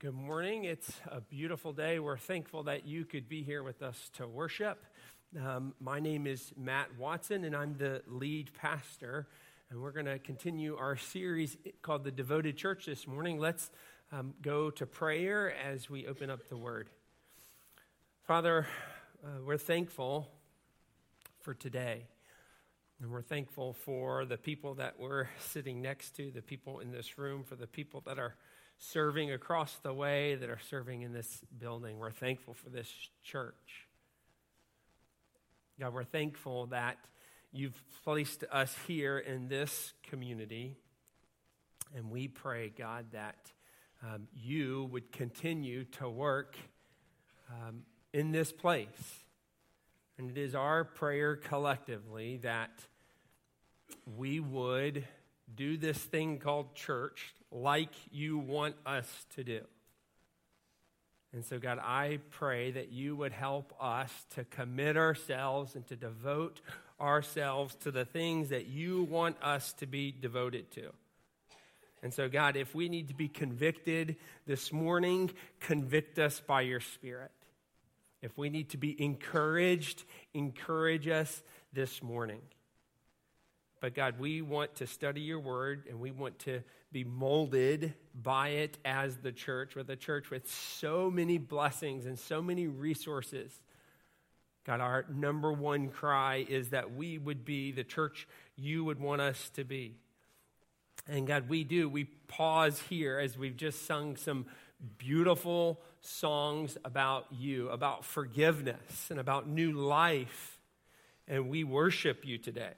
Good morning. It's a beautiful day. We're thankful that you could be here with us to worship. Um, my name is Matt Watson, and I'm the lead pastor. And we're going to continue our series called The Devoted Church this morning. Let's um, go to prayer as we open up the Word. Father, uh, we're thankful for today. And we're thankful for the people that we're sitting next to, the people in this room, for the people that are serving across the way, that are serving in this building. We're thankful for this church. God, we're thankful that you've placed us here in this community. And we pray, God, that um, you would continue to work um, in this place. And it is our prayer collectively that we would do this thing called church like you want us to do. And so, God, I pray that you would help us to commit ourselves and to devote ourselves to the things that you want us to be devoted to. And so, God, if we need to be convicted this morning, convict us by your Spirit. If we need to be encouraged, encourage us this morning. But God, we want to study your word and we want to be molded by it as the church, with a church with so many blessings and so many resources. God, our number one cry is that we would be the church you would want us to be. And God, we do. We pause here as we've just sung some beautiful songs about you, about forgiveness, and about new life. And we worship you today.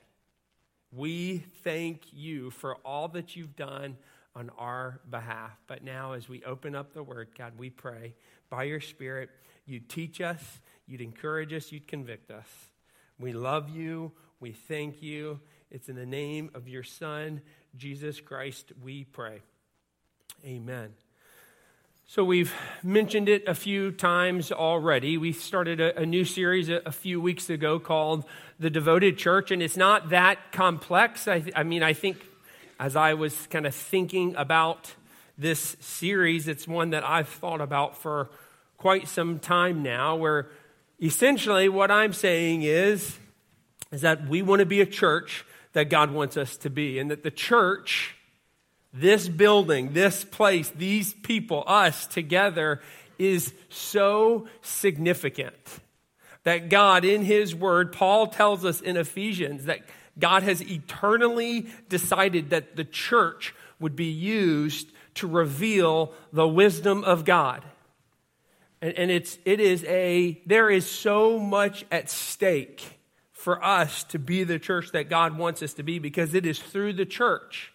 We thank you for all that you've done on our behalf. But now, as we open up the word, God, we pray by your Spirit, you'd teach us, you'd encourage us, you'd convict us. We love you. We thank you. It's in the name of your Son, Jesus Christ, we pray. Amen. So, we've mentioned it a few times already. We started a, a new series a, a, few weeks ago called The Devoted Church, and it's not that complex. I, I mean, I think as I was kind of thinking about this series, it's one that I've thought about for quite some time now, where essentially what I'm saying is, is that we want to be a church that God wants us to be, and that the church this building, this place, these people, us together is so significant that God, in His Word, Paul tells us in Ephesians that God has eternally decided that the church would be used to reveal the wisdom of God. And, and it's, it is a, there is so much at stake for us to be the church that God wants us to be because it is through the church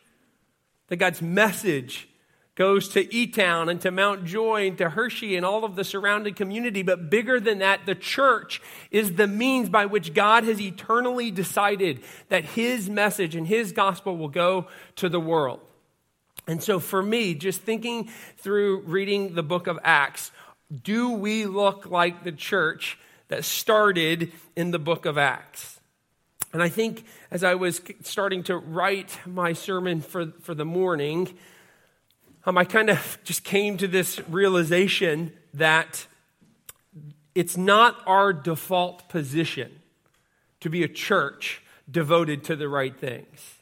that God's message goes to E Town and to Mount Joy and to Hershey and all of the surrounding community. But bigger than that, the church is the means by which God has eternally decided that his message and his gospel will go to the world. And so for me, just thinking through reading the book of Acts, do we look like the church that started in the book of Acts? And I think as I was starting to write my sermon for, for the morning, um, I kind of just came to this realization that it's not our default position to be a church devoted to the right things.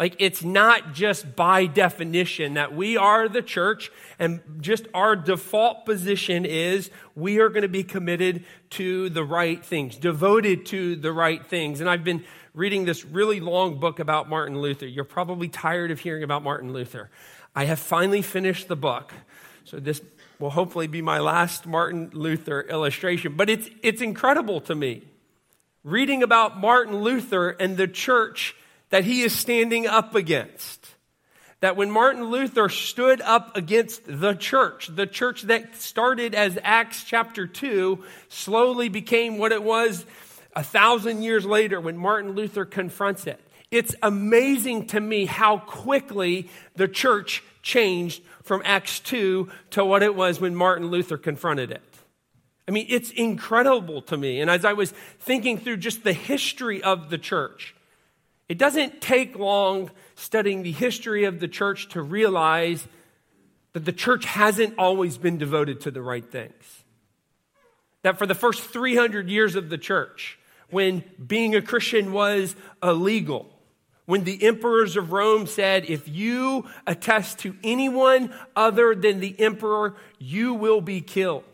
Like, it's not just by definition that we are the church and just our default position is we are going to be committed to the right things, devoted to the right things. And I've been reading this really long book about Martin Luther. You're probably tired of hearing about Martin Luther. I have finally finished the book. So this will hopefully be my last Martin Luther illustration. But it's, it's incredible to me reading about Martin Luther and the church that he is standing up against. That when Martin Luther stood up against the church, the church that started as Acts chapter 2 slowly became what it was a thousand years later when Martin Luther confronts it. It's amazing to me how quickly the church changed from Acts 2 to what it was when Martin Luther confronted it. I mean, it's incredible to me. And as I was thinking through just the history of the church, it doesn't take long studying the history of the church to realize that the church hasn't always been devoted to the right things. That for the first 300 years of the church, when being a Christian was illegal, when the emperors of Rome said, if you attest to anyone other than the emperor, you will be killed.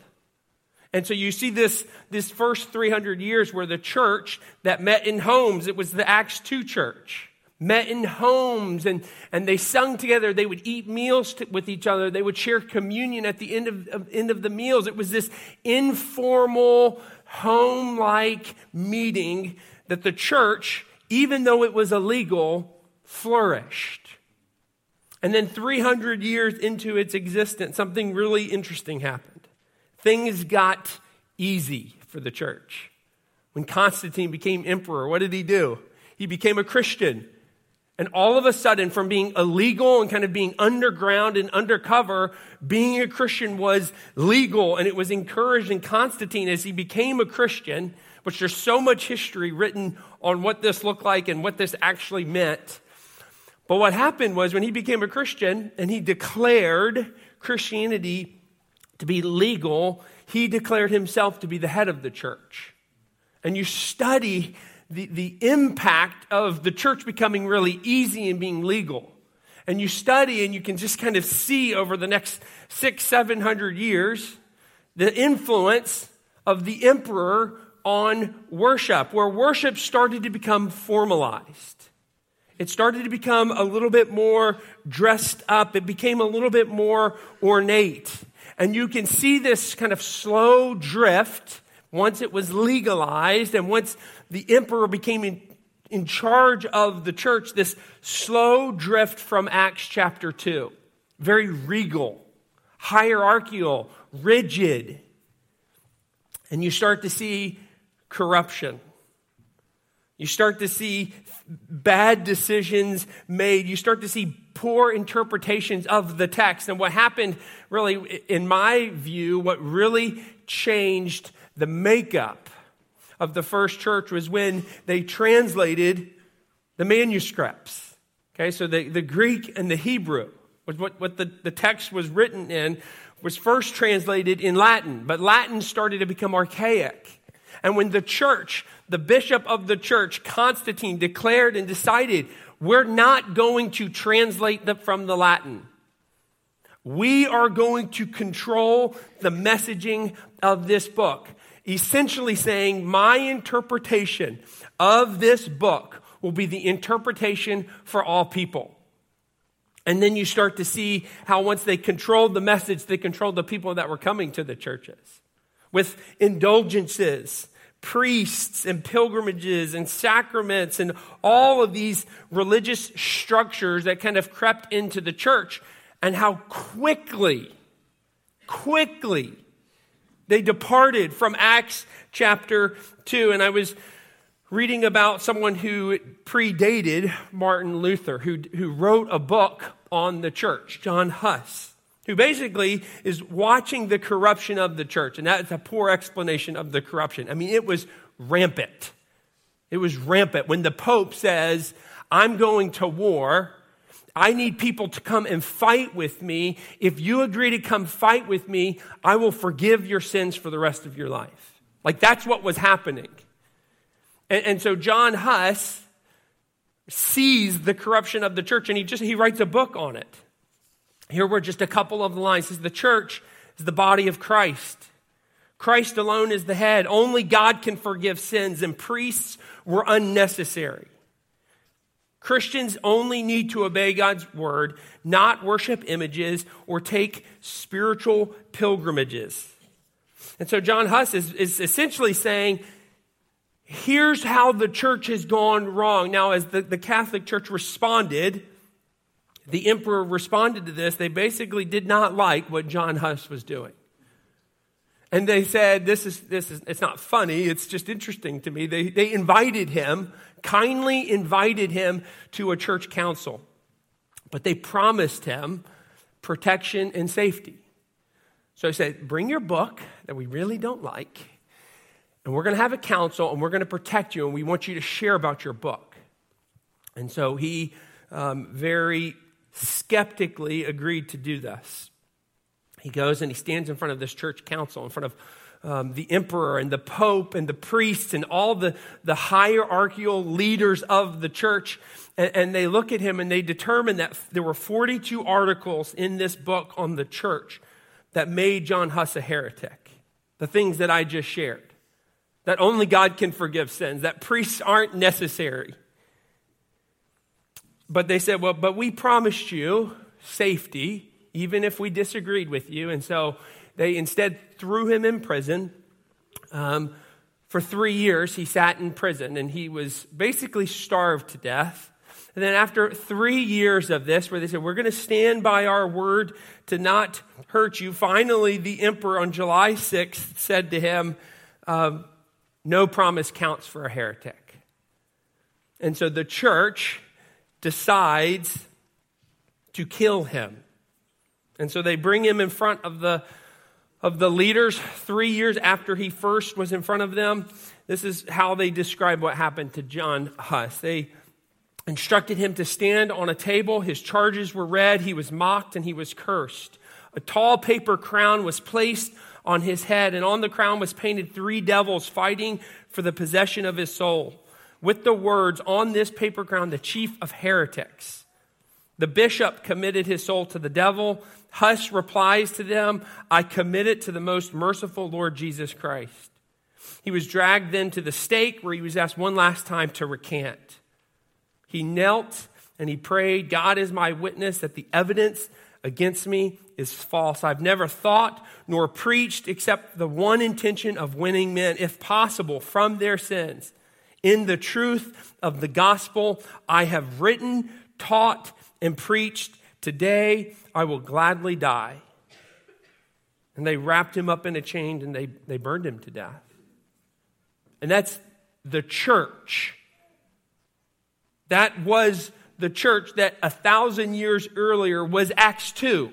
And so you see this, this first 300 years where the church that met in homes, it was the Acts 2 church, met in homes and, and they sung together. They would eat meals to, with each other. They would share communion at the end of, of end of the meals. It was this informal, home like meeting that the church even though it was illegal, flourished. And then 300 years into its existence, something really interesting happened. Things got easy for the church. When Constantine became emperor, what did he do? He became a Christian. And all of a sudden, from being illegal and kind of being underground and undercover, being a Christian was legal and it was encouraged. And Constantine, as he became a Christian, which there's so much history written on what this looked like and what this actually meant. But what happened was when he became a Christian and he declared Christianity to be legal, he declared himself to be the head of the church. And you study the, the impact of the church becoming really easy and being legal. And you study and you can just kind of see over the next six, seven hundred years the influence of the emperor on worship, where worship started to become formalized. It started to become a little bit more dressed up. It became a little bit more ornate. And you can see this kind of slow drift once it was legalized and once the emperor became in, in charge of the church, this slow drift from Acts chapter 2. Very regal, hierarchical, rigid. And you start to see corruption. You start to see bad decisions made. You start to see poor interpretations of the text. And what happened, really, in my view, what really changed the makeup of the first church was when they translated the manuscripts. Okay, so the, the Greek and the Hebrew, was what, what the, the text was written in, was first translated in Latin, but Latin started to become archaic. And when the church, the bishop of the church, Constantine, declared and decided, we're not going to translate them from the Latin. We are going to control the messaging of this book. Essentially saying, my interpretation of this book will be the interpretation for all people. And then you start to see how once they controlled the message, they controlled the people that were coming to the churches with indulgences, priests and pilgrimages and sacraments and all of these religious structures that kind of crept into the church, and how quickly, quickly they departed from Acts chapter 2. And I was reading about someone who predated Martin Luther, who, who wrote a book on the church, John Huss who basically is watching the corruption of the church. And that's a poor explanation of the corruption. I mean, it was rampant. It was rampant. When the Pope says, I'm going to war, I need people to come and fight with me. If you agree to come fight with me, I will forgive your sins for the rest of your life. Like that's what was happening. And, and so John Huss sees the corruption of the church and he just he writes a book on it. Here were just a couple of the lines. It says, The church is the body of Christ. Christ alone is the head. Only God can forgive sins, and priests were unnecessary. Christians only need to obey God's word, not worship images or take spiritual pilgrimages. And so John Huss is, is essentially saying, here's how the church has gone wrong. Now, as the, the Catholic Church responded, the emperor responded to this. They basically did not like what John Huss was doing. And they said, this is, this is, it's not funny, it's just interesting to me. They, they invited him, kindly invited him to a church council, but they promised him protection and safety. So I said, bring your book that we really don't like, and we're going to have a council, and we're going to protect you, and we want you to share about your book. And so he um, very skeptically agreed to do this. he goes and he stands in front of this church council, in front of um, the emperor and the pope and the priests and all the, the hierarchical leaders of the church. And, and they look at him and they determine that there were 42 articles in this book on the church that made John Huss a heretic. The things that I just shared. That only God can forgive sins, that priests aren't necessary. But they said, well, but we promised you safety, even if we disagreed with you. And so they instead threw him in prison. Um, for three years, he sat in prison and he was basically starved to death. And then, after three years of this, where they said, We're going to stand by our word to not hurt you, finally, the emperor on July 6th said to him, um, No promise counts for a heretic. And so the church decides to kill him. And so they bring him in front of the of the leaders three years after he first was in front of them. This is how they describe what happened to John Huss. They instructed him to stand on a table. His charges were read. He was mocked and he was cursed. A tall paper crown was placed on his head, and on the crown was painted three devils fighting for the possession of his soul. With the words on this paper crown, the chief of heretics. The bishop committed his soul to the devil. Huss replies to them, I commit it to the most merciful Lord Jesus Christ. He was dragged then to the stake where he was asked one last time to recant. He knelt and he prayed, God is my witness that the evidence against me is false. I've never thought nor preached except the one intention of winning men, if possible, from their sins. In the truth of the gospel, I have written, taught, and preached. Today I will gladly die. And they wrapped him up in a chain and they, they burned him to death. And that's the church. That was the church that a thousand years earlier was Acts 2.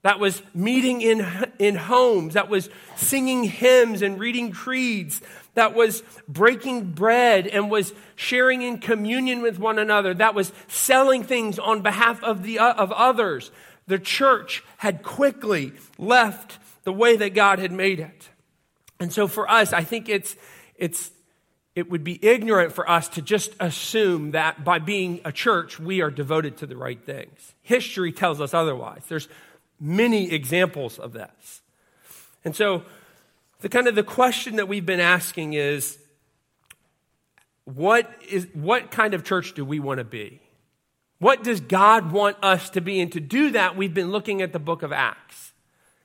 That was meeting in, in homes. That was singing hymns and reading creeds that was breaking bread and was sharing in communion with one another, that was selling things on behalf of, the, uh, of others. The church had quickly left the way that God had made it. And so for us, I think it's, it's, it would be ignorant for us to just assume that by being a church, we are devoted to the right things. History tells us otherwise. There's many examples of this. And so the kind of the question that we've been asking is what is what kind of church do we want to be? What does God want us to be? And to do that, we've been looking at the book of Acts.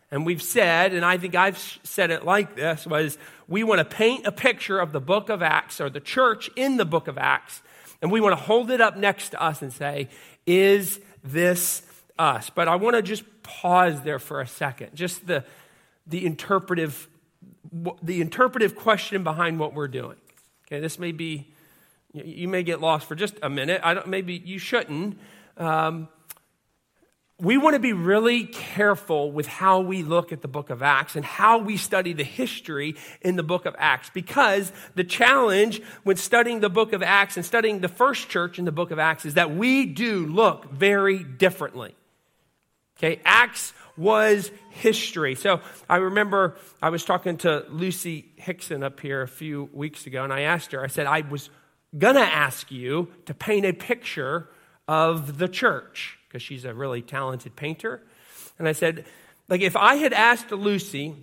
And we've said, and I think I've said it like this, was we want to paint a picture of the book of Acts or the church in the book of Acts, and we want to hold it up next to us and say, is this us? But I want to just pause there for a second. Just the, the interpretive the interpretive question behind what we're doing. Okay, this may be, you may get lost for just a minute. I don't, maybe you shouldn't. Um, we want to be really careful with how we look at the book of Acts and how we study the history in the book of Acts because the challenge when studying the book of Acts and studying the first church in the book of Acts is that we do look very differently. Okay, Acts was history. So I remember I was talking to Lucy Hickson up here a few weeks ago, and I asked her, I said, I was going to ask you to paint a picture of the church, because she's a really talented painter. And I said, like, if I had asked Lucy,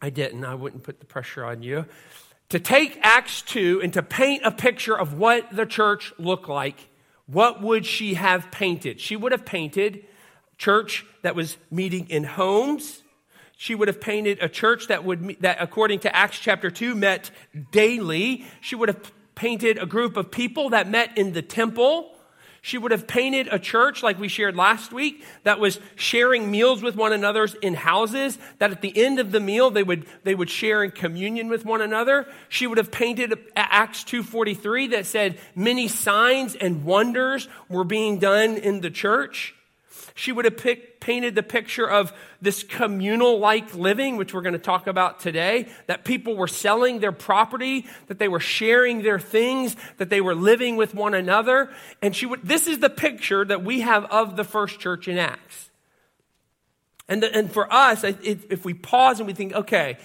I didn't, I wouldn't put the pressure on you, to take Acts 2 and to paint a picture of what the church looked like, what would she have painted? She would have painted church that was meeting in homes. She would have painted a church that would that according to Acts chapter 2 met daily. She would have painted a group of people that met in the temple. She would have painted a church like we shared last week that was sharing meals with one another in houses, that at the end of the meal they would, they would share in communion with one another. She would have painted Acts 2.43 that said many signs and wonders were being done in the church. She would have painted the picture of this communal like living, which we're going to talk about today, that people were selling their property, that they were sharing their things, that they were living with one another. And she would, this is the picture that we have of the first church in Acts. And, the, and for us, if we pause and we think, okay,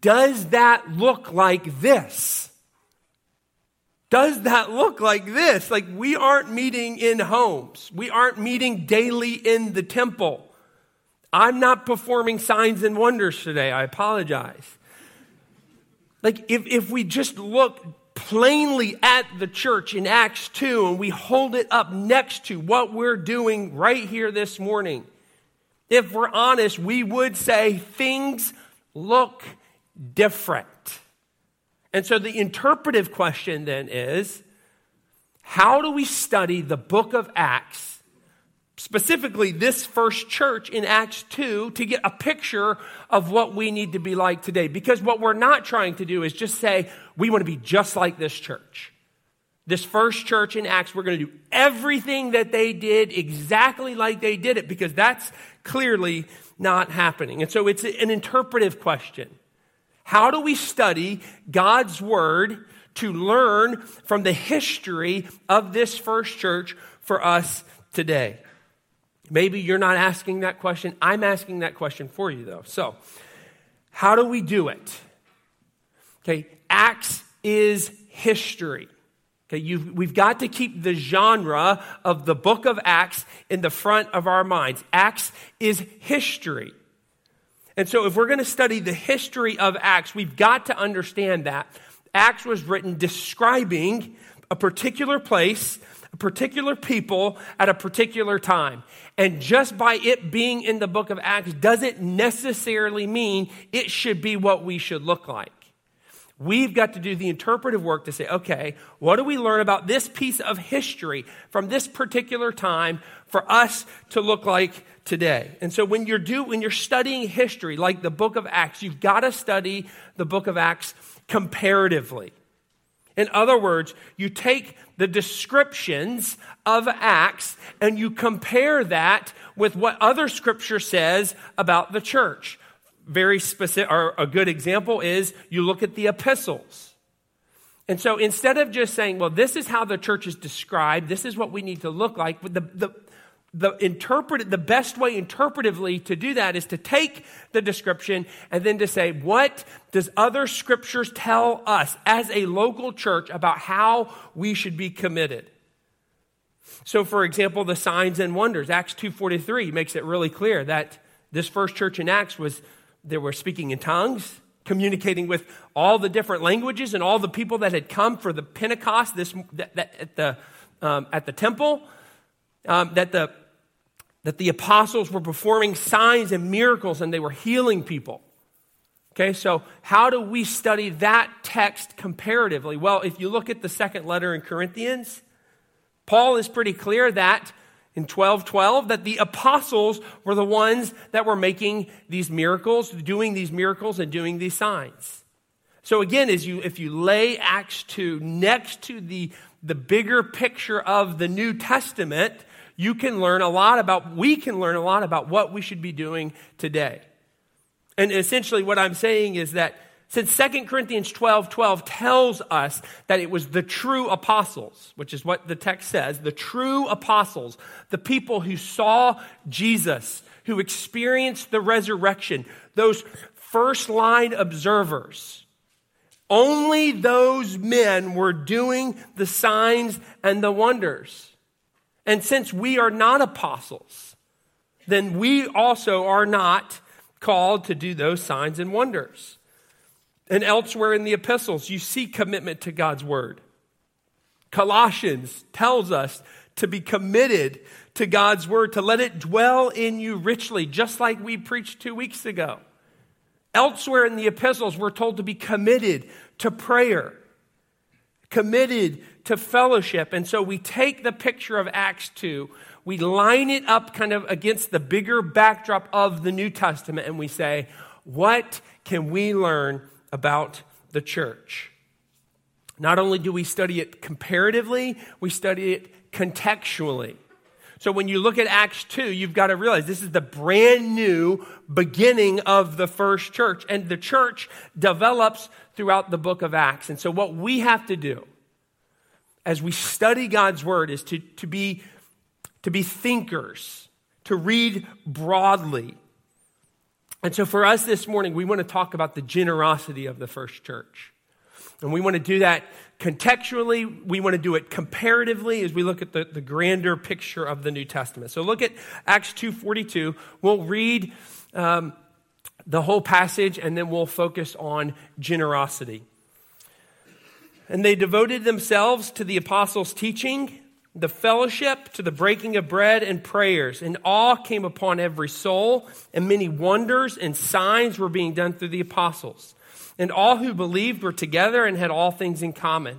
does that look like this? Does that look like this? Like we aren't meeting in homes, we aren't meeting daily in the temple. I'm not performing signs and wonders today. I apologize. Like, if, if we just look plainly at the church in Acts 2 and we hold it up next to what we're doing right here this morning, if we're honest, we would say things look different. And so the interpretive question then is how do we study the book of Acts, specifically this first church in Acts 2, to get a picture of what we need to be like today? Because what we're not trying to do is just say, we want to be just like this church. This first church in Acts, we're going to do everything that they did exactly like they did it because that's clearly not happening. And so it's an interpretive question. How do we study God's word to learn from the history of this first church for us today? Maybe you're not asking that question. I'm asking that question for you, though. So, how do we do it? Okay, Acts is history. Okay, we've got to keep the genre of the book of Acts in the front of our minds. Acts is history. And so, if we're going to study the history of Acts, we've got to understand that Acts was written describing a particular place, a particular people at a particular time. And just by it being in the book of Acts doesn't necessarily mean it should be what we should look like. We've got to do the interpretive work to say, okay, what do we learn about this piece of history from this particular time for us to look like today? And so when you're do when you're studying history like the book of Acts, you've got to study the book of Acts comparatively. In other words, you take the descriptions of Acts and you compare that with what other scripture says about the church very specific, or a good example is you look at the epistles. And so instead of just saying, well, this is how the church is described, this is what we need to look like, the, the, the, interpret, the best way interpretively to do that is to take the description and then to say, what does other scriptures tell us as a local church about how we should be committed? So, for example, the signs and wonders, Acts 2.43 makes it really clear that this first church in Acts was they were speaking in tongues, communicating with all the different languages and all the people that had come for the Pentecost this, that, that, at, the, um, at the temple, um, that, the, that the apostles were performing signs and miracles and they were healing people. Okay, so how do we study that text comparatively? Well, if you look at the second letter in Corinthians, Paul is pretty clear that in 1212 that the apostles were the ones that were making these miracles, doing these miracles, and doing these signs. So again, as you if you lay Acts 2 next to the, the bigger picture of the New Testament, you can learn a lot about, we can learn a lot about what we should be doing today. And essentially what I'm saying is that since 2 Corinthians 12 12 tells us that it was the true apostles, which is what the text says, the true apostles, the people who saw Jesus, who experienced the resurrection, those first line observers, only those men were doing the signs and the wonders. And since we are not apostles, then we also are not called to do those signs and wonders. And elsewhere in the epistles, you see commitment to God's word. Colossians tells us to be committed to God's word, to let it dwell in you richly, just like we preached two weeks ago. Elsewhere in the epistles, we're told to be committed to prayer, committed to fellowship. And so we take the picture of Acts 2, we line it up kind of against the bigger backdrop of the New Testament, and we say, what can we learn about the church. Not only do we study it comparatively, we study it contextually. So when you look at Acts 2, you've got to realize this is the brand new beginning of the first church. And the church develops throughout the book of Acts. And so what we have to do as we study God's word is to, to, be, to be thinkers, to read broadly, And so for us this morning, we want to talk about the generosity of the first church. And we want to do that contextually. We want to do it comparatively as we look at the, the grander picture of the New Testament. So look at Acts 2.42. We'll read um, the whole passage and then we'll focus on generosity. And they devoted themselves to the apostles' teaching the fellowship to the breaking of bread and prayers, and awe came upon every soul, and many wonders and signs were being done through the apostles. And all who believed were together and had all things in common.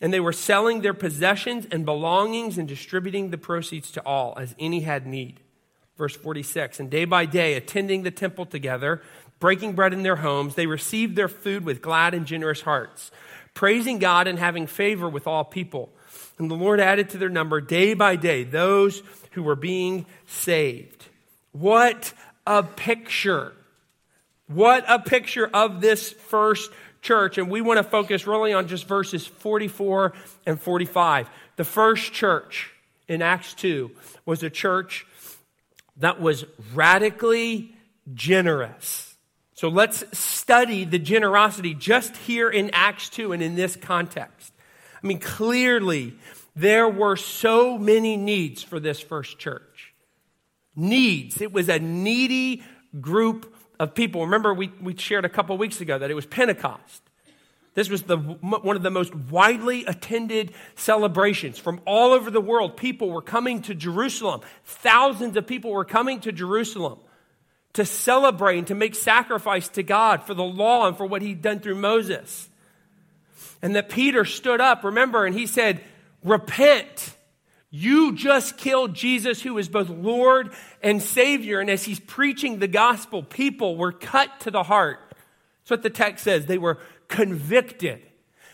And they were selling their possessions and belongings and distributing the proceeds to all, as any had need. Verse 46 And day by day, attending the temple together, breaking bread in their homes, they received their food with glad and generous hearts, praising God and having favor with all people. And the Lord added to their number day by day those who were being saved. What a picture! What a picture of this first church. And we want to focus really on just verses 44 and 45. The first church in Acts 2 was a church that was radically generous. So let's study the generosity just here in Acts 2 and in this context. I mean, clearly, there were so many needs for this first church. Needs. It was a needy group of people. Remember, we, we shared a couple weeks ago that it was Pentecost. This was the, one of the most widely attended celebrations from all over the world. People were coming to Jerusalem. Thousands of people were coming to Jerusalem to celebrate and to make sacrifice to God for the law and for what he'd done through Moses. And that Peter stood up, remember, and he said, Repent. You just killed Jesus, who is both Lord and Savior. And as he's preaching the gospel, people were cut to the heart. That's what the text says. They were convicted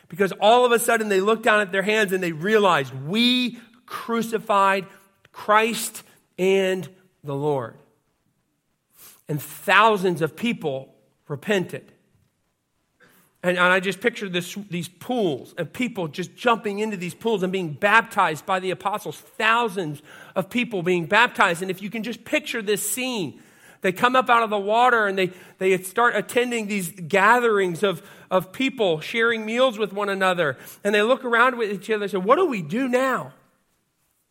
because all of a sudden they looked down at their hands and they realized we crucified Christ and the Lord. And thousands of people repented. And, and, I just picture this, these pools and people just jumping into these pools and being baptized by the apostles. Thousands of people being baptized. And if you can just picture this scene, they come up out of the water and they, they start attending these gatherings of, of people sharing meals with one another. And they look around with each other and say, What do we do now?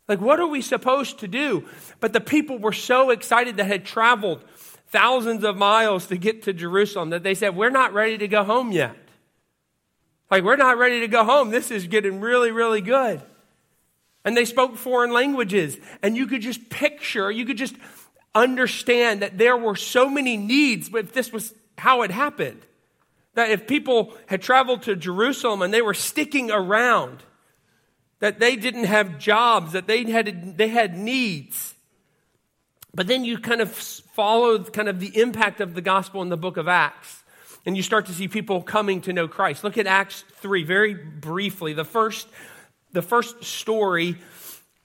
Like, what are we supposed to do? But the people were so excited that had traveled thousands of miles to get to Jerusalem that they said, We're not ready to go home yet. Like, we're not ready to go home. This is getting really, really good. And they spoke foreign languages. And you could just picture, you could just understand that there were so many needs, but this was how it happened. That if people had traveled to Jerusalem and they were sticking around, that they didn't have jobs, that they had, they had needs. But then you kind of follow kind of the impact of the gospel in the book of Acts. And you start to see people coming to know Christ. Look at Acts 3 very briefly. The first, the first story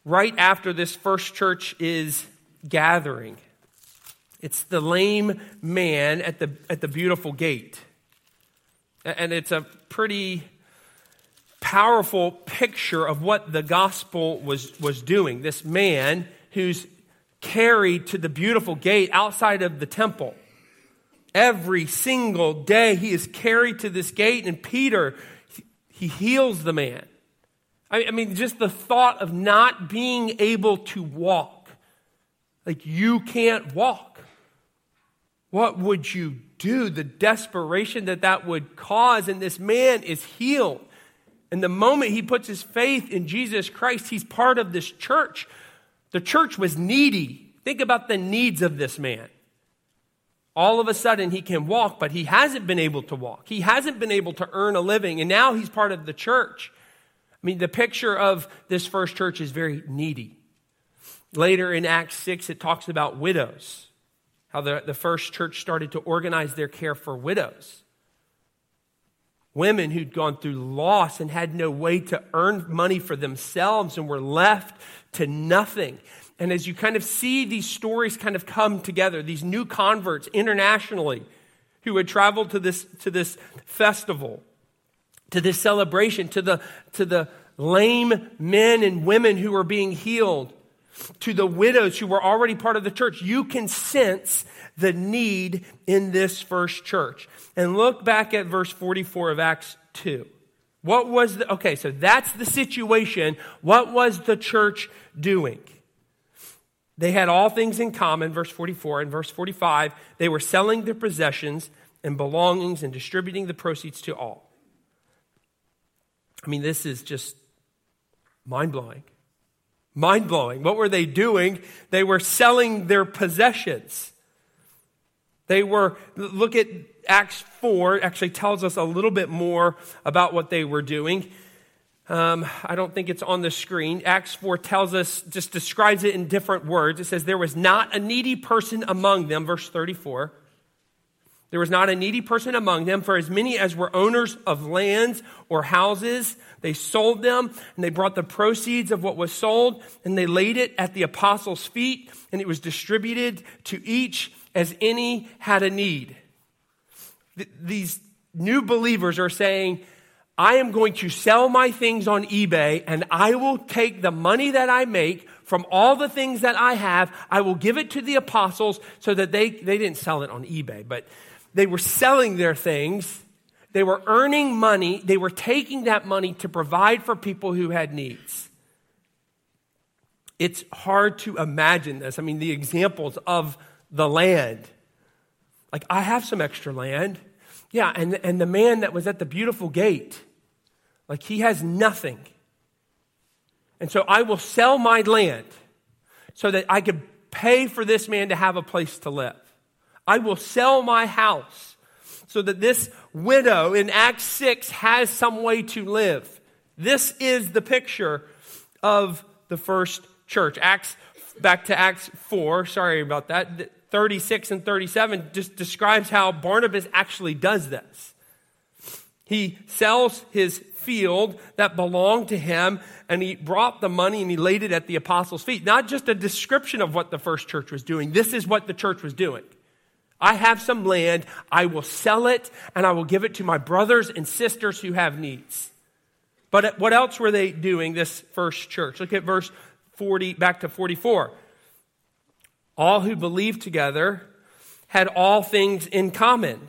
right after this first church is gathering. It's the lame man at the, at the beautiful gate. And it's a pretty powerful picture of what the gospel was, was doing. This man who's carried to the beautiful gate outside of the temple. Every single day he is carried to this gate, and Peter, he heals the man. I mean, just the thought of not being able to walk. Like, you can't walk. What would you do? The desperation that that would cause, and this man is healed. And the moment he puts his faith in Jesus Christ, he's part of this church the church was needy. Think about the needs of this man. All of a sudden, he can walk, but he hasn't been able to walk. He hasn't been able to earn a living, and now he's part of the church. I mean, the picture of this first church is very needy. Later in Acts 6, it talks about widows, how the, the first church started to organize their care for widows. Women who'd gone through loss and had no way to earn money for themselves and were left to nothing. And as you kind of see these stories kind of come together, these new converts internationally who had traveled to this, to this festival, to this celebration, to the, to the lame men and women who were being healed, to the widows who were already part of the church. You can sense the need in this first church. And look back at verse 44 of Acts 2. What was the, okay, so that's the situation. What was the church doing? They had all things in common, verse 44 and verse 45. They were selling their possessions and belongings and distributing the proceeds to all. I mean, this is just mind blowing. Mind blowing. What were they doing? They were selling their possessions. They were, look at Acts 4, actually tells us a little bit more about what they were doing. Um, I don't think it's on the screen. Acts 4 tells us, just describes it in different words. It says, There was not a needy person among them, verse 34. There was not a needy person among them, for as many as were owners of lands or houses, they sold them, and they brought the proceeds of what was sold, and they laid it at the apostles' feet, and it was distributed to each as any had a need. Th- these new believers are saying, I am going to sell my things on eBay and I will take the money that I make from all the things that I have. I will give it to the apostles so that they, they didn't sell it on eBay, but they were selling their things. They were earning money. They were taking that money to provide for people who had needs. It's hard to imagine this. I mean, the examples of the land. Like, I have some extra land. Yeah, and, and the man that was at the beautiful gate, like, he has nothing. And so I will sell my land so that I could pay for this man to have a place to live. I will sell my house so that this widow in Acts 6 has some way to live. This is the picture of the first church. Acts, back to Acts 4, sorry about that. 36 and 37 just describes how Barnabas actually does this. He sells his field that belonged to him and he brought the money and he laid it at the apostles' feet. Not just a description of what the first church was doing. This is what the church was doing. I have some land, I will sell it and I will give it to my brothers and sisters who have needs. But what else were they doing, this first church? Look at verse 40, back to 44. All who believed together had all things in common.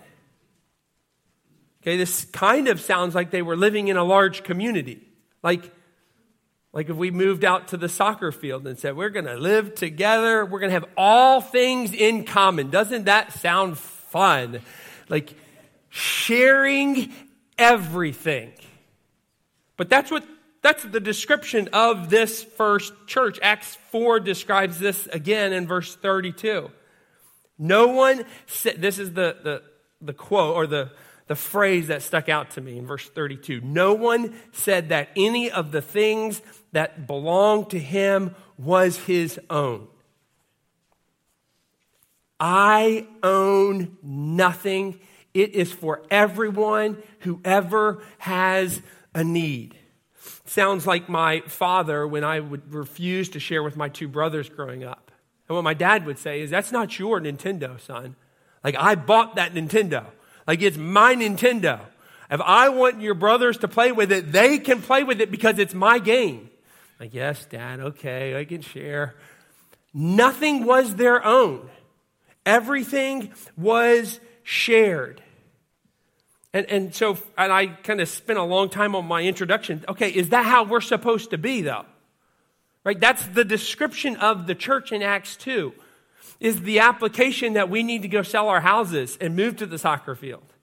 Okay, this kind of sounds like they were living in a large community. Like, like if we moved out to the soccer field and said, we're going to live together, we're going to have all things in common. Doesn't that sound fun? Like sharing everything. But that's what that's the description of this first church. Acts 4 describes this again in verse 32. No one said, this is the, the, the quote or the, the phrase that stuck out to me in verse 32. No one said that any of the things that belonged to him was his own. I own nothing. It is for everyone, whoever has a need. Sounds like my father when I would refuse to share with my two brothers growing up. And what my dad would say is, That's not your Nintendo, son. Like, I bought that Nintendo. Like, it's my Nintendo. If I want your brothers to play with it, they can play with it because it's my game. Like, yes, dad, okay, I can share. Nothing was their own, everything was shared. And, and so, and I kind of spent a long time on my introduction. Okay, is that how we're supposed to be, though? Right? That's the description of the church in Acts 2, is the application that we need to go sell our houses and move to the soccer field.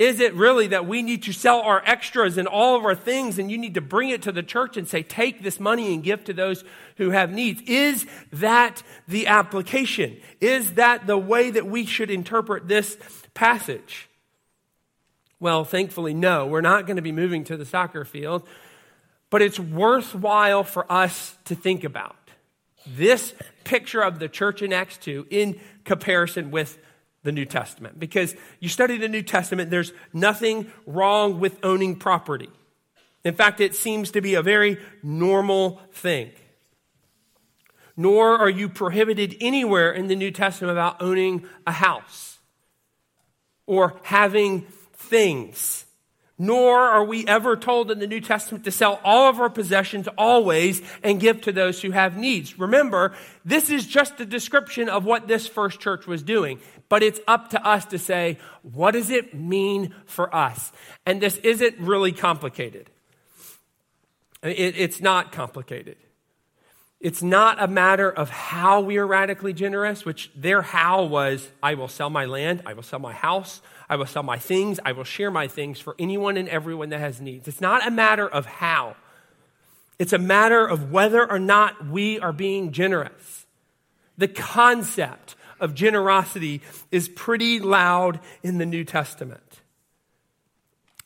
Is it really that we need to sell our extras and all of our things and you need to bring it to the church and say, take this money and give to those who have needs? Is that the application? Is that the way that we should interpret this passage? Well, thankfully, no, we're not going to be moving to the soccer field, but it's worthwhile for us to think about this picture of the church in Acts 2 in comparison with the New Testament. Because you study the New Testament, there's nothing wrong with owning property. In fact, it seems to be a very normal thing. Nor are you prohibited anywhere in the New Testament about owning a house or having things. Nor are we ever told in the New Testament to sell all of our possessions always and give to those who have needs. Remember, this is just a description of what this first church was doing. But it's up to us to say, what does it mean for us? And this isn't really complicated. It, it's not complicated. It's not a matter of how we are radically generous, which their how was I will sell my land, I will sell my house, I will sell my things, I will share my things for anyone and everyone that has needs. It's not a matter of how, it's a matter of whether or not we are being generous. The concept of generosity is pretty loud in the New Testament.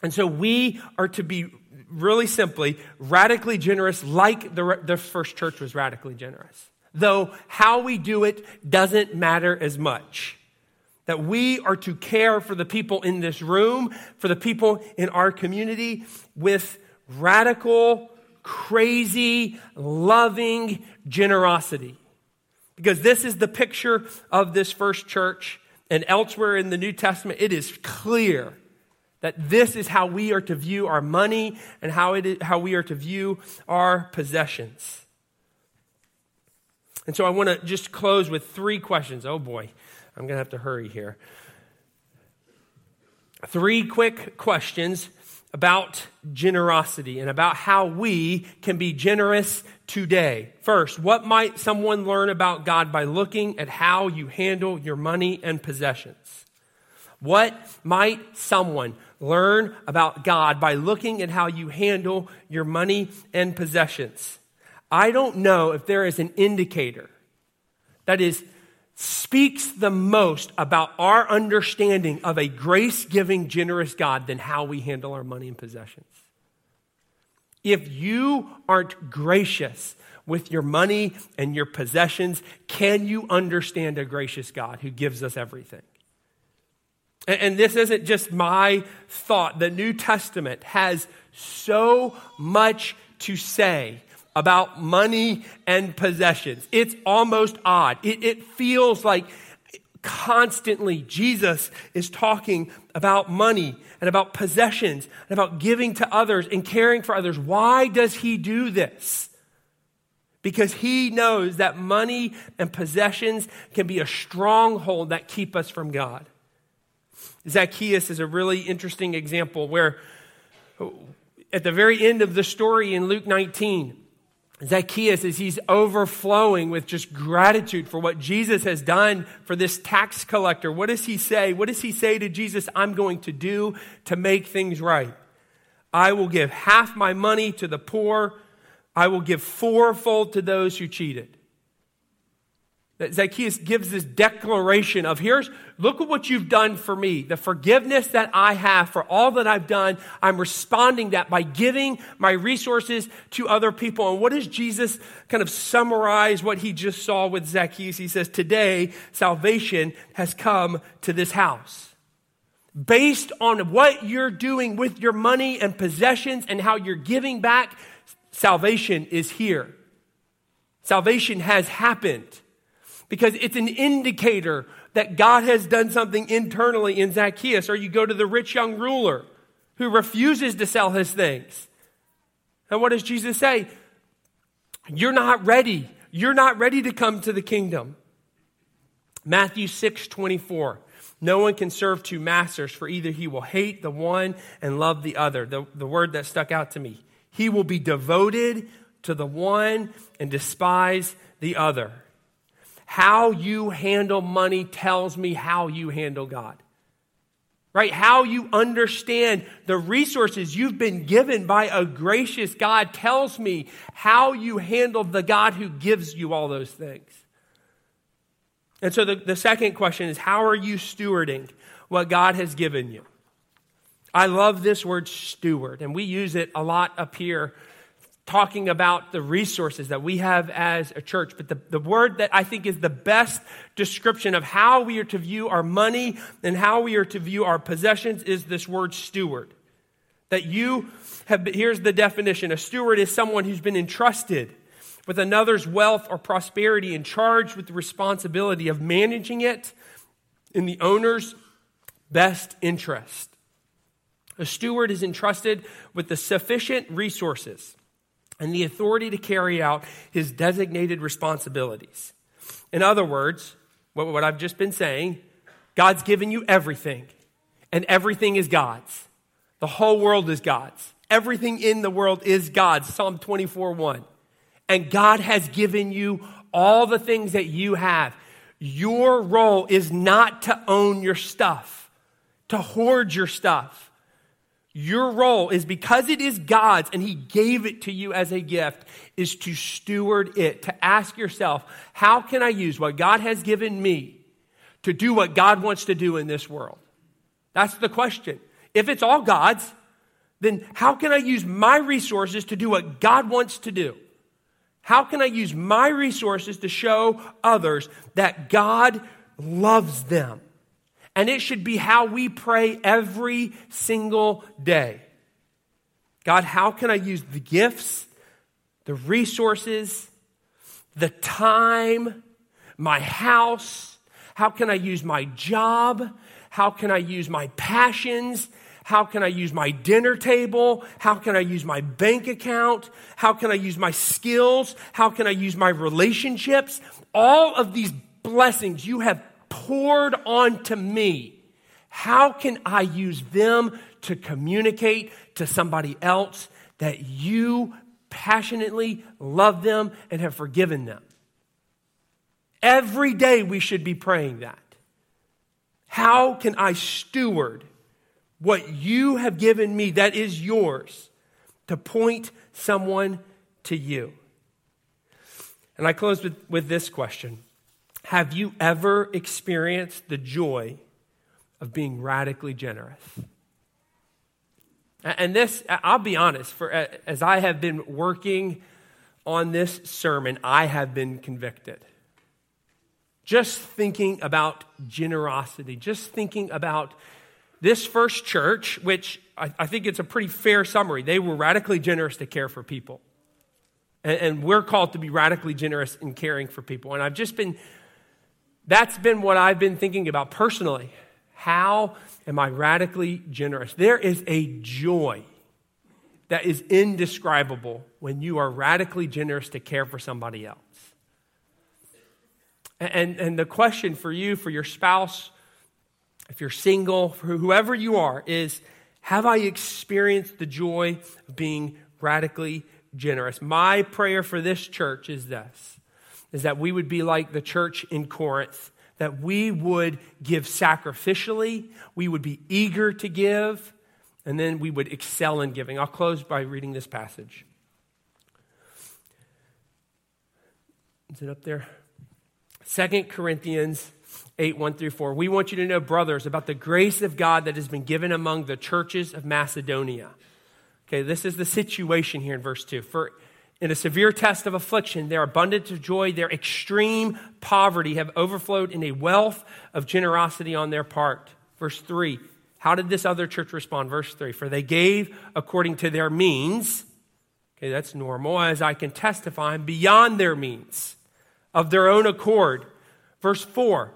And so we are to be really simply radically generous, like the, the first church was radically generous. Though how we do it doesn't matter as much that we are to care for the people in this room, for the people in our community with radical, crazy, loving generosity. Because this is the picture of this first church, and elsewhere in the New Testament, it is clear that this is how we are to view our money and how, it is, how we are to view our possessions. And so I want to just close with three questions. Oh boy. I'm going to have to hurry here. Three quick questions about generosity and about how we can be generous today. First, what might someone learn about God by looking at how you handle your money and possessions? What might someone learn about God by looking at how you handle your money and possessions? I don't know if there is an indicator that is speaks the most about our understanding of a grace giving, generous God than how we handle our money and possessions. If you aren't gracious with your money and your possessions, can you understand a gracious God who gives us everything? And this isn't just my thought. The New Testament has so much to say about money and possessions. It's almost odd. It, it, feels like constantly Jesus is talking about money and about possessions and about giving to others and caring for others. Why does he do this? Because he knows that money and possessions can be a stronghold that keep us from God. Zacchaeus is a really interesting example where at the very end of the story in Luke 19, Zacchaeus, as he's overflowing with just gratitude for what Jesus has done for this tax collector, what does he say? What does he say to Jesus, I'm going to do to make things right? I will give half my money to the poor. I will give fourfold to those who cheated Zacchaeus gives this declaration of here's, look at what you've done for me. The forgiveness that I have for all that I've done, I'm responding that by giving my resources to other people. And what does Jesus kind of summarize what he just saw with Zacchaeus? He says, today salvation has come to this house. Based on what you're doing with your money and possessions and how you're giving back, salvation is here. Salvation has happened because it's an indicator that God has done something internally in Zacchaeus. Or you go to the rich young ruler who refuses to sell his things. And what does Jesus say? You're not ready. You're not ready to come to the kingdom. Matthew 6 24. No one can serve two masters, for either he will hate the one and love the other. The, the word that stuck out to me. He will be devoted to the one and despise the other. How you handle money tells me how you handle God. Right? How you understand the resources you've been given by a gracious God tells me how you handle the God who gives you all those things. And so the, the second question is how are you stewarding what God has given you? I love this word steward, and we use it a lot up here talking about the resources that we have as a church. But the, the word that I think is the best description of how we are to view our money and how we are to view our possessions is this word steward. That you have, here's the definition a steward is someone who's been entrusted with another's wealth or prosperity and charged with the responsibility of managing it in the owner's best interest. A steward is entrusted with the sufficient resources and the authority to carry out his designated responsibilities. In other words, what, I've just been saying, God's given you everything, and everything is God's. The whole world is God's. Everything in the world is God's. Psalm 24 1. And God has given you all the things that you have. Your role is not to own your stuff, to hoard your stuff. Your role is because it is God's and He gave it to you as a gift, is to steward it, to ask yourself, how can I use what God has given me to do what God wants to do in this world? That's the question. If it's all God's, then how can I use my resources to do what God wants to do? How can I use my resources to show others that God loves them? And it should be how we pray every single day. God, how can I use the gifts, the resources, the time, my house? How can I use my job? How can I use my passions? How can I use my dinner table? How can I use my bank account? How can I use my skills? How can I use my relationships? All of these blessings you have poured onto me. How can I use them to communicate to somebody else that you passionately love them and have forgiven them? Every day we should be praying that. How can I steward what you have given me that is yours to point someone to you? And I close with, with this question Have you ever experienced the joy of being radically generous? And this, I'll be honest, for as I have been working on this sermon, I have been convicted. Just thinking about generosity, just thinking about this first church, which I, I, think it's a pretty fair summary, they were radically generous to care for people. And, and we're called to be radically generous in caring for people. And I've just been, that's been what I've been thinking about personally. How am I radically generous? There is a joy that is indescribable when you are radically generous to care for somebody else. And, and the question for you, for your spouse, if you're single, for whoever you are, is have I experienced the joy of being radically generous? My prayer for this church is this is that we would be like the church in Corinth, that we would give sacrificially, we would be eager to give, and then we would excel in giving. I'll close by reading this passage. Is it up there? Second Corinthians 8, 1 through 4. We want you to know, brothers, about the grace of God that has been given among the churches of Macedonia. Okay, this is the situation here in verse 2. For in a severe test of affliction, their abundance of joy, their extreme poverty have overflowed in a wealth of generosity on their part. Verse 3. How did this other church respond? Verse 3. For they gave according to their means. Okay, that's normal, as I can testify, beyond their means, of their own accord. Verse 4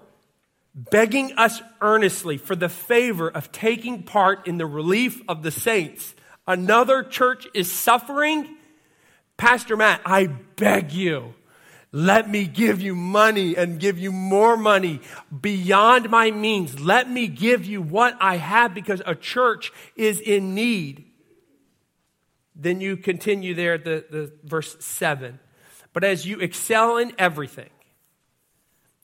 begging us earnestly for the favor of taking part in the relief of the saints. Another church is suffering. Pastor Matt, I beg you, let me give you money and give you more money beyond my means. Let me give you what I have because a church is in need. Then you continue there at the, the verse 7. But as you excel in everything,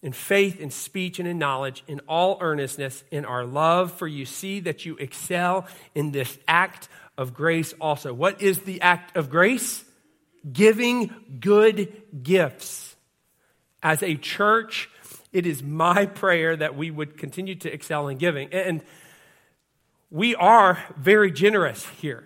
in faith, in speech, and in knowledge, in all earnestness, in our love for you. See that you excel in this act of grace also. What is the act of grace? Giving good gifts. As a church, it is my prayer that we would continue to excel in giving. And we are very generous here.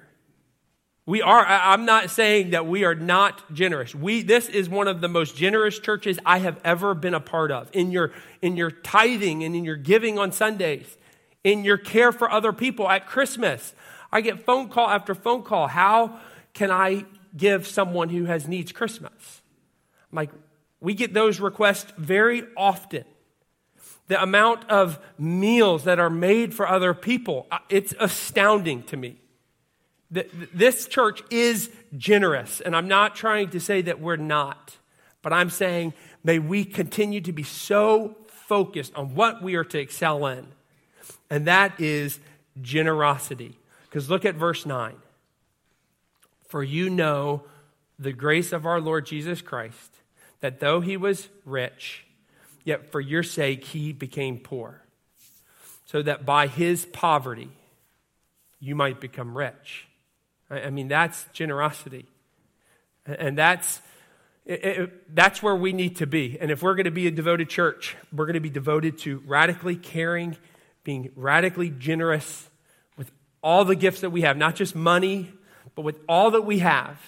We are, I'm not saying that we are not generous. We, this is one of the most generous churches I have ever been a part of. In your, in your tithing and in your giving on Sundays, in your care for other people at Christmas. I get phone call after phone call. How can I give someone who has needs Christmas? I'm like, we get those requests very often. the amount of meals that are made for other people, uh, it's astounding to me. This church is generous, and I'm not trying to say that we're not, but I'm saying may we continue to be so focused on what we are to excel in, and that is generosity. Because look at verse 9. For you know the grace of our Lord Jesus Christ, that though he was rich, yet for your sake he became poor, so that by his poverty you might become rich. I mean, that's generosity. And that's, it, it, that's where we need to be. And if we're going to be a devoted church, we're going to be devoted to radically caring, being radically generous with all the gifts that we have, not just money, but with all that we have,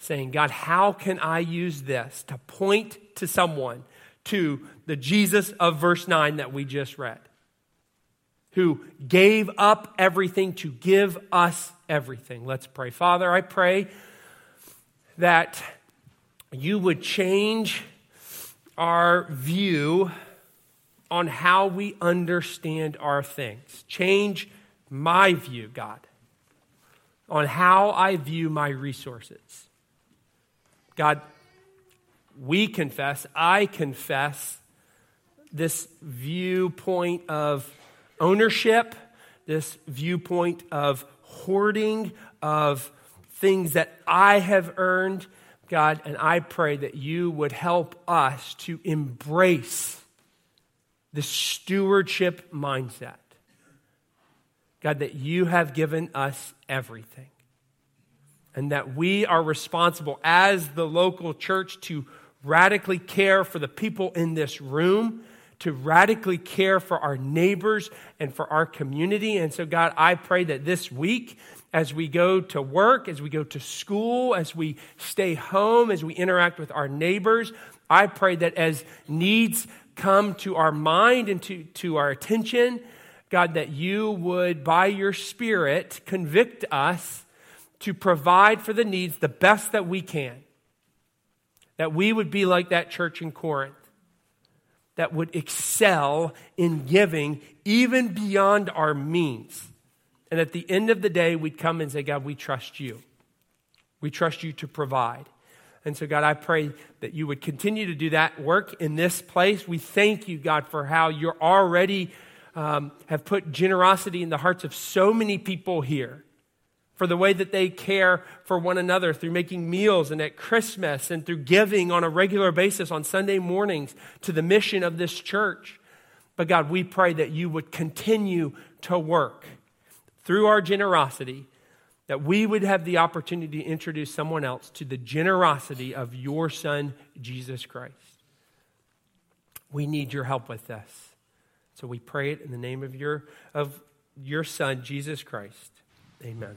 saying, God, how can I use this to point to someone to the Jesus of verse 9 that we just read? who gave up everything to give us everything. Let's pray. Father, I pray that you would change our view on how we understand our things. Change my view, God, on how I view my resources. God, we confess, I confess this viewpoint of ownership, this viewpoint of hoarding, of things that I have earned, God, and I pray that you would help us to embrace the stewardship mindset. God, that you have given us everything. And that we are responsible as the local church to radically care for the people in this room to radically care for our neighbors and for our community. And so, God, I pray that this week, as we go to work, as we go to school, as we stay home, as we interact with our neighbors, I pray that as needs come to our mind and to, to our attention, God, that you would, by your Spirit, convict us to provide for the needs the best that we can. That we would be like that church in Corinth that would excel in giving even beyond our means. And at the end of the day, we'd come and say, God, we trust you. We trust you to provide. And so, God, I pray that you would continue to do that work in this place. We thank you, God, for how you're already um, have put generosity in the hearts of so many people here for the way that they care for one another through making meals and at Christmas and through giving on a regular basis on Sunday mornings to the mission of this church. But God, we pray that you would continue to work through our generosity, that we would have the opportunity to introduce someone else to the generosity of your Son, Jesus Christ. We need your help with this. So we pray it in the name of your, of your Son, Jesus Christ. Amen.